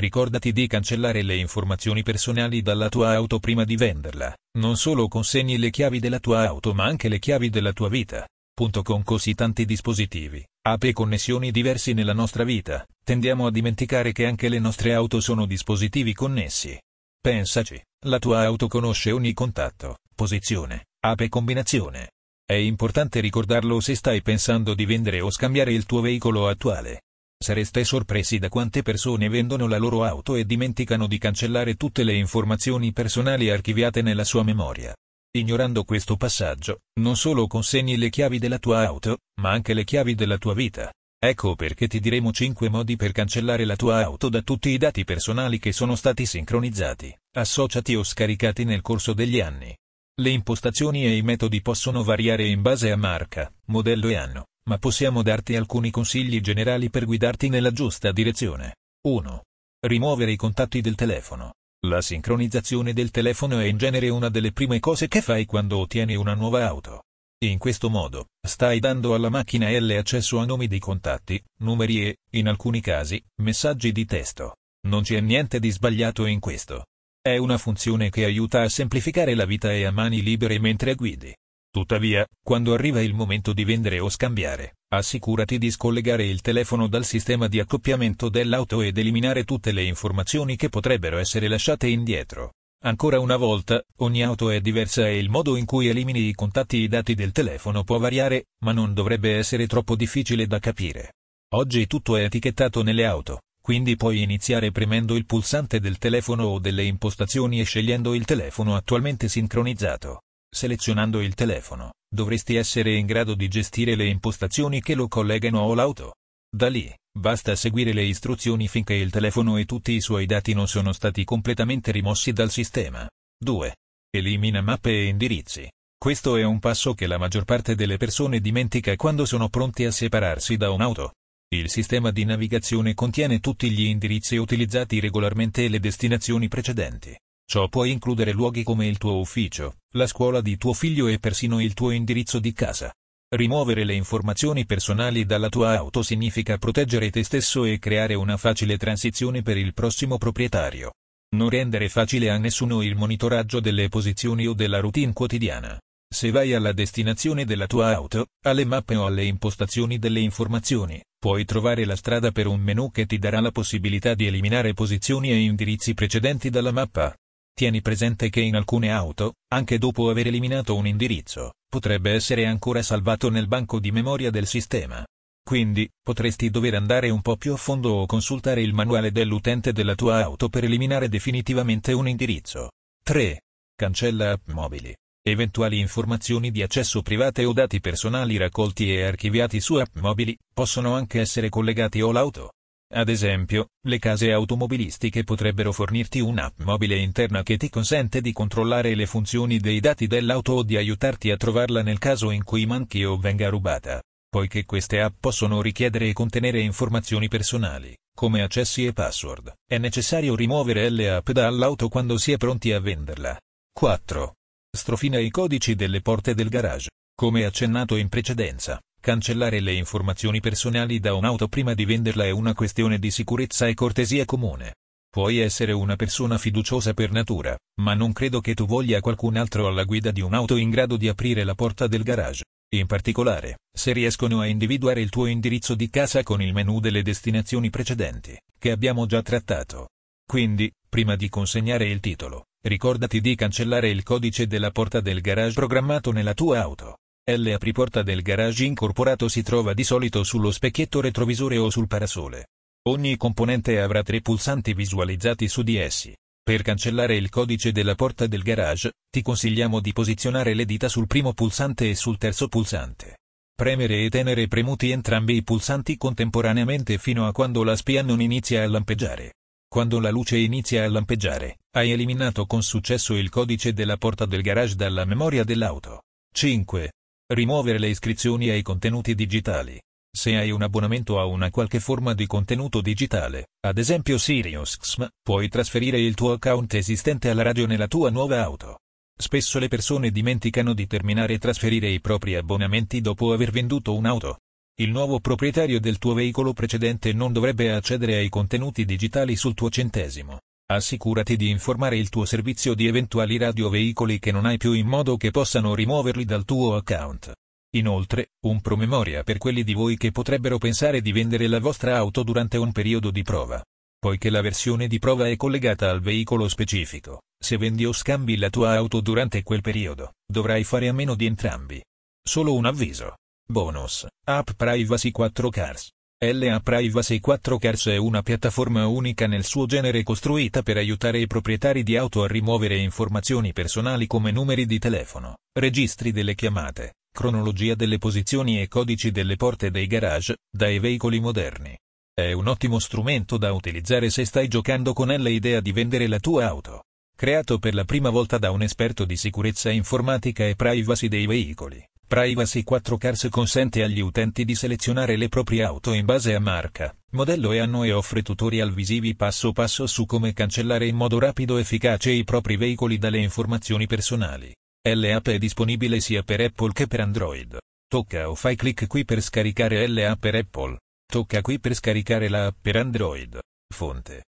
Ricordati di cancellare le informazioni personali dalla tua auto prima di venderla. Non solo consegni le chiavi della tua auto ma anche le chiavi della tua vita. Punto con così tanti dispositivi, app e connessioni diversi nella nostra vita, tendiamo a dimenticare che anche le nostre auto sono dispositivi connessi. Pensaci, la tua auto conosce ogni contatto, posizione, app e combinazione. È importante ricordarlo se stai pensando di vendere o scambiare il tuo veicolo attuale. Sareste sorpresi da quante persone vendono la loro auto e dimenticano di cancellare tutte le informazioni personali archiviate nella sua memoria. Ignorando questo passaggio, non solo consegni le chiavi della tua auto, ma anche le chiavi della tua vita. Ecco perché ti diremo 5 modi per cancellare la tua auto da tutti i dati personali che sono stati sincronizzati, associati o scaricati nel corso degli anni. Le impostazioni e i metodi possono variare in base a marca, modello e anno ma possiamo darti alcuni consigli generali per guidarti nella giusta direzione. 1. Rimuovere i contatti del telefono. La sincronizzazione del telefono è in genere una delle prime cose che fai quando ottieni una nuova auto. In questo modo, stai dando alla macchina L accesso a nomi di contatti, numeri e, in alcuni casi, messaggi di testo. Non c'è niente di sbagliato in questo. È una funzione che aiuta a semplificare la vita e a mani libere mentre guidi. Tuttavia, quando arriva il momento di vendere o scambiare, assicurati di scollegare il telefono dal sistema di accoppiamento dell'auto ed eliminare tutte le informazioni che potrebbero essere lasciate indietro. Ancora una volta, ogni auto è diversa e il modo in cui elimini i contatti e i dati del telefono può variare, ma non dovrebbe essere troppo difficile da capire. Oggi tutto è etichettato nelle auto, quindi puoi iniziare premendo il pulsante del telefono o delle impostazioni e scegliendo il telefono attualmente sincronizzato. Selezionando il telefono, dovresti essere in grado di gestire le impostazioni che lo collegano all'auto. Da lì, basta seguire le istruzioni finché il telefono e tutti i suoi dati non sono stati completamente rimossi dal sistema. 2. Elimina mappe e indirizzi. Questo è un passo che la maggior parte delle persone dimentica quando sono pronti a separarsi da un'auto. Il sistema di navigazione contiene tutti gli indirizzi utilizzati regolarmente e le destinazioni precedenti. Ciò può includere luoghi come il tuo ufficio, la scuola di tuo figlio e persino il tuo indirizzo di casa. Rimuovere le informazioni personali dalla tua auto significa proteggere te stesso e creare una facile transizione per il prossimo proprietario. Non rendere facile a nessuno il monitoraggio delle posizioni o della routine quotidiana. Se vai alla destinazione della tua auto, alle mappe o alle impostazioni delle informazioni, puoi trovare la strada per un menu che ti darà la possibilità di eliminare posizioni e indirizzi precedenti dalla mappa. Tieni presente che in alcune auto, anche dopo aver eliminato un indirizzo, potrebbe essere ancora salvato nel banco di memoria del sistema. Quindi, potresti dover andare un po' più a fondo o consultare il manuale dell'utente della tua auto per eliminare definitivamente un indirizzo. 3. Cancella app mobili. Eventuali informazioni di accesso private o dati personali raccolti e archiviati su app mobili possono anche essere collegati all'auto. Ad esempio, le case automobilistiche potrebbero fornirti un'app mobile interna che ti consente di controllare le funzioni dei dati dell'auto o di aiutarti a trovarla nel caso in cui manchi o venga rubata. Poiché queste app possono richiedere e contenere informazioni personali, come accessi e password, è necessario rimuovere le app dall'auto quando si è pronti a venderla. 4. Strofina i codici delle porte del garage. Come accennato in precedenza, Cancellare le informazioni personali da un'auto prima di venderla è una questione di sicurezza e cortesia comune. Puoi essere una persona fiduciosa per natura, ma non credo che tu voglia qualcun altro alla guida di un'auto in grado di aprire la porta del garage. In particolare, se riescono a individuare il tuo indirizzo di casa con il menu delle destinazioni precedenti, che abbiamo già trattato. Quindi, prima di consegnare il titolo, ricordati di cancellare il codice della porta del garage programmato nella tua auto. L'apriporta del garage incorporato si trova di solito sullo specchietto retrovisore o sul parasole. Ogni componente avrà tre pulsanti visualizzati su di essi. Per cancellare il codice della porta del garage, ti consigliamo di posizionare le dita sul primo pulsante e sul terzo pulsante. Premere e tenere premuti entrambi i pulsanti contemporaneamente fino a quando la spia non inizia a lampeggiare. Quando la luce inizia a lampeggiare, hai eliminato con successo il codice della porta del garage dalla memoria dell'auto. 5. Rimuovere le iscrizioni ai contenuti digitali. Se hai un abbonamento a una qualche forma di contenuto digitale, ad esempio SiriusXM, puoi trasferire il tuo account esistente alla radio nella tua nuova auto. Spesso le persone dimenticano di terminare e trasferire i propri abbonamenti dopo aver venduto un'auto. Il nuovo proprietario del tuo veicolo precedente non dovrebbe accedere ai contenuti digitali sul tuo centesimo. Assicurati di informare il tuo servizio di eventuali radioveicoli che non hai più in modo che possano rimuoverli dal tuo account. Inoltre, un promemoria per quelli di voi che potrebbero pensare di vendere la vostra auto durante un periodo di prova. Poiché la versione di prova è collegata al veicolo specifico, se vendi o scambi la tua auto durante quel periodo, dovrai fare a meno di entrambi. Solo un avviso. Bonus. App Privacy 4 Cars. LA Privacy 4 Cars è una piattaforma unica nel suo genere costruita per aiutare i proprietari di auto a rimuovere informazioni personali come numeri di telefono, registri delle chiamate, cronologia delle posizioni e codici delle porte dei garage, dai veicoli moderni. È un ottimo strumento da utilizzare se stai giocando con l'idea di vendere la tua auto. Creato per la prima volta da un esperto di sicurezza informatica e privacy dei veicoli. Privacy 4 Cars consente agli utenti di selezionare le proprie auto in base a marca, modello e anno e offre tutorial visivi passo passo su come cancellare in modo rapido e efficace i propri veicoli dalle informazioni personali. L'app è disponibile sia per Apple che per Android. Tocca o fai clic qui per scaricare LA per Apple. Tocca qui per scaricare la app per Android. Fonte.